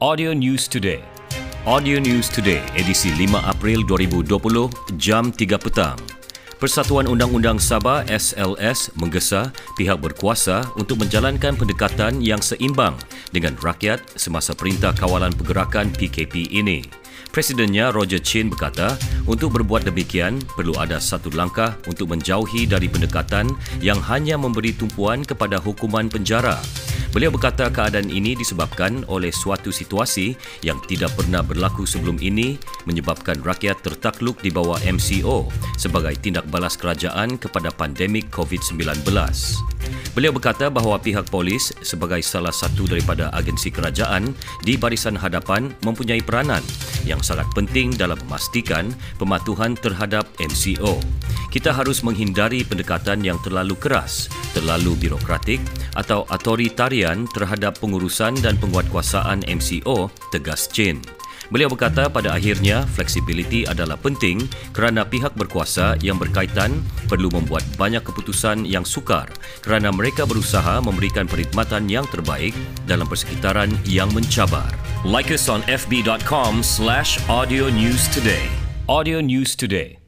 Audio News Today. Audio News Today, edisi 5 April 2020, jam 3 petang. Persatuan Undang-Undang Sabah SLS menggesa pihak berkuasa untuk menjalankan pendekatan yang seimbang dengan rakyat semasa Perintah Kawalan Pergerakan PKP ini. Presidennya Roger Chin berkata, untuk berbuat demikian perlu ada satu langkah untuk menjauhi dari pendekatan yang hanya memberi tumpuan kepada hukuman penjara. Beliau berkata keadaan ini disebabkan oleh suatu situasi yang tidak pernah berlaku sebelum ini menyebabkan rakyat tertakluk di bawah MCO sebagai tindak balas kerajaan kepada pandemik COVID-19. Beliau berkata bahawa pihak polis sebagai salah satu daripada agensi kerajaan di barisan hadapan mempunyai peranan yang sangat penting dalam memastikan pematuhan terhadap MCO. Kita harus menghindari pendekatan yang terlalu keras, terlalu birokratik atau otoritarian terhadap pengurusan dan penguatkuasaan MCO, tegas Chin. Beliau berkata pada akhirnya fleksibiliti adalah penting kerana pihak berkuasa yang berkaitan perlu membuat banyak keputusan yang sukar kerana mereka berusaha memberikan perkhidmatan yang terbaik dalam persekitaran yang mencabar. Like us on fb.com slash audio news today. Audio News Today